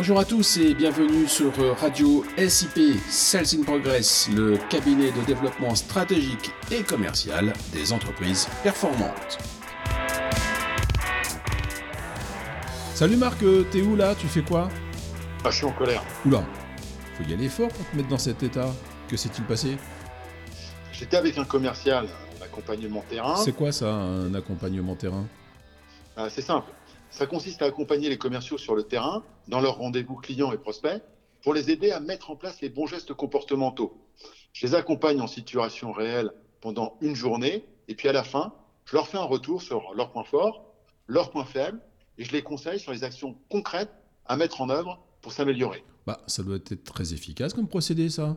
Bonjour à tous et bienvenue sur Radio SIP Sales in Progress, le cabinet de développement stratégique et commercial des entreprises performantes. Salut Marc, euh, t'es où là? Tu fais quoi? Ah, je suis en colère. Oula, faut y aller fort pour te mettre dans cet état. Que s'est-il passé? J'étais avec un commercial, un accompagnement terrain. C'est quoi ça, un accompagnement terrain? Ah, C'est simple. Ça consiste à accompagner les commerciaux sur le terrain, dans leurs rendez-vous clients et prospects, pour les aider à mettre en place les bons gestes comportementaux. Je les accompagne en situation réelle pendant une journée, et puis à la fin, je leur fais un retour sur leurs points forts, leurs points faibles, et je les conseille sur les actions concrètes à mettre en œuvre pour s'améliorer. Bah, ça doit être très efficace comme procédé ça.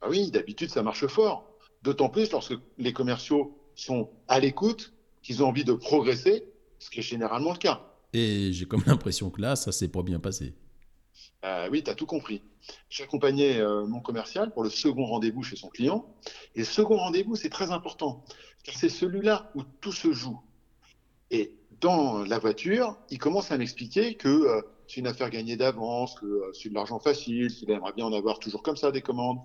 Ah oui, d'habitude, ça marche fort. D'autant plus lorsque les commerciaux sont à l'écoute, qu'ils ont envie de progresser, ce qui est généralement le cas. Et j'ai comme l'impression que là, ça s'est pas bien passé. Euh, oui, tu as tout compris. J'accompagnais euh, mon commercial pour le second rendez-vous chez son client. Et le second rendez-vous, c'est très important, car c'est celui-là où tout se joue. Et dans la voiture, il commence à m'expliquer que euh, c'est une affaire gagnée d'avance, que c'est de l'argent facile, qu'il aimerait bien en avoir toujours comme ça des commandes.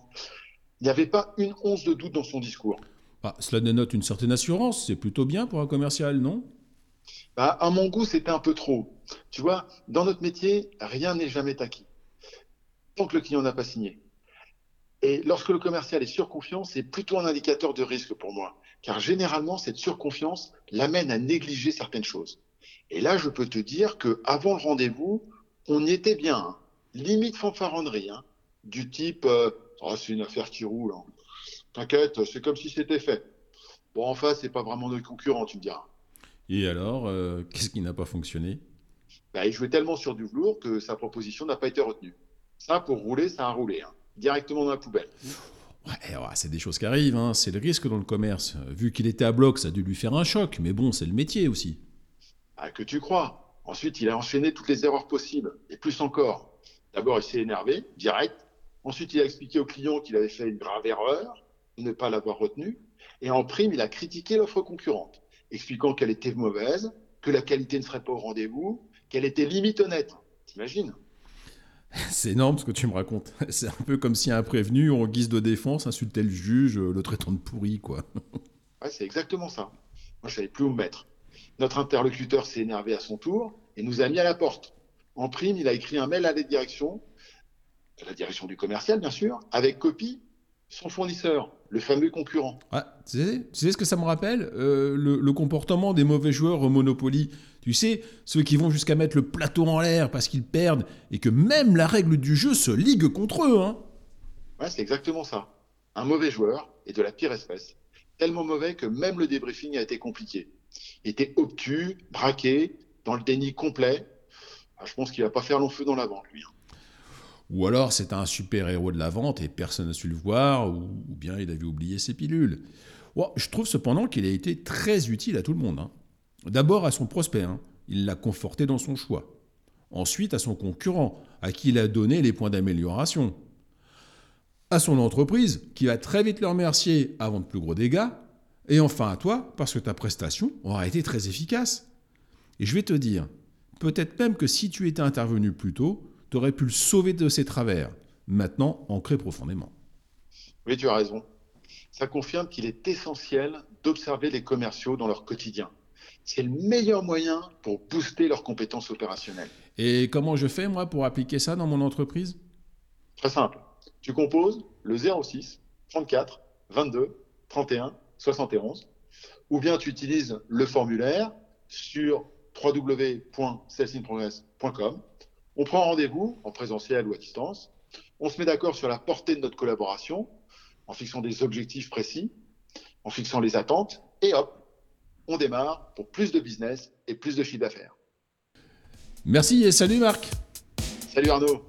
Il n'y avait pas une once de doute dans son discours. Bah, cela dénote une certaine assurance, c'est plutôt bien pour un commercial, non? Bah, à mon goût, c'était un peu trop. Tu vois, dans notre métier, rien n'est jamais acquis. Tant que le client n'a pas signé. Et lorsque le commercial est surconfiant, c'est plutôt un indicateur de risque pour moi. Car généralement, cette surconfiance l'amène à négliger certaines choses. Et là, je peux te dire que avant le rendez-vous, on y était bien. hein. Limite fanfaronnerie, hein. du type euh, Oh, c'est une affaire qui roule. hein. T'inquiète, c'est comme si c'était fait. Bon, en face, c'est pas vraiment notre concurrent, tu me diras. Et alors, euh, qu'est-ce qui n'a pas fonctionné? Bah, il jouait tellement sur du velours que sa proposition n'a pas été retenue. Ça, pour rouler, ça a roulé. hein. Directement dans la poubelle. Ouais, ouais, c'est des choses qui arrivent, hein. c'est le risque dans le commerce. Vu qu'il était à bloc, ça a dû lui faire un choc, mais bon, c'est le métier aussi. Ah, que tu crois? Ensuite, il a enchaîné toutes les erreurs possibles, et plus encore. D'abord, il s'est énervé, direct. Ensuite, il a expliqué au client qu'il avait fait une grave erreur, de ne pas l'avoir retenu. Et en prime, il a critiqué l'offre concurrente, expliquant qu'elle était mauvaise, que la qualité ne serait pas au rendez-vous, qu'elle était limite honnête. T'imagines? C'est énorme ce que tu me racontes. C'est un peu comme si un prévenu, en guise de défense, insultait le juge, le traitant de pourri, quoi. Ouais, c'est exactement ça. Moi, je savais plus où me mettre. Notre interlocuteur s'est énervé à son tour et nous a mis à la porte. En prime, il a écrit un mail à la direction, à la direction du commercial, bien sûr, avec copie son fournisseur, le fameux concurrent. Ouais, tu, sais, tu sais ce que ça me rappelle Euh, le, le comportement des mauvais joueurs au Monopoly. Tu sais, ceux qui vont jusqu'à mettre le plateau en l'air parce qu'ils perdent et que même la règle du jeu se ligue contre eux. Hein. Ouais, c'est exactement ça. Un mauvais joueur et de la pire espèce. Tellement mauvais que même le débriefing a été compliqué. Il était obtus, braqué, dans le déni complet. Ah, je pense qu'il va pas faire long feu dans la vente, lui. hein. Ou alors c'est un super héros de la vente et personne n'a su le voir, ou, bien il avait oublié ses pilules. Je trouve cependant qu'il a été très utile à tout le monde. hein. D'abord à son prospect, hein. il l'a conforté dans son choix. Ensuite à son concurrent, à qui il a donné les points d'amélioration. À son entreprise, qui va très vite le remercier avant de plus gros dégâts. Et enfin à toi, parce que ta prestation aura été très efficace. Et je vais te dire, peut-être même que si tu étais intervenu plus tôt, tu aurais pu le sauver de ses travers, maintenant ancré profondément. Oui, tu as raison. Ça confirme qu'il est essentiel d'observer les commerciaux dans leur quotidien. C'est le meilleur moyen pour booster leurs compétences opérationnelles. Et comment je fais, moi, pour appliquer ça dans mon entreprise? Très simple. Tu composes le 06 34 22 31 71 ou bien tu utilises le formulaire sur www.salesinprogress.com. On prend rendez-vous en présentiel ou à distance. On se met d'accord sur la portée de notre collaboration en fixant des objectifs précis, en fixant les attentes et hop, on démarre pour plus de business et plus de chiffre d'affaires. Merci et salut Marc Salut Arnaud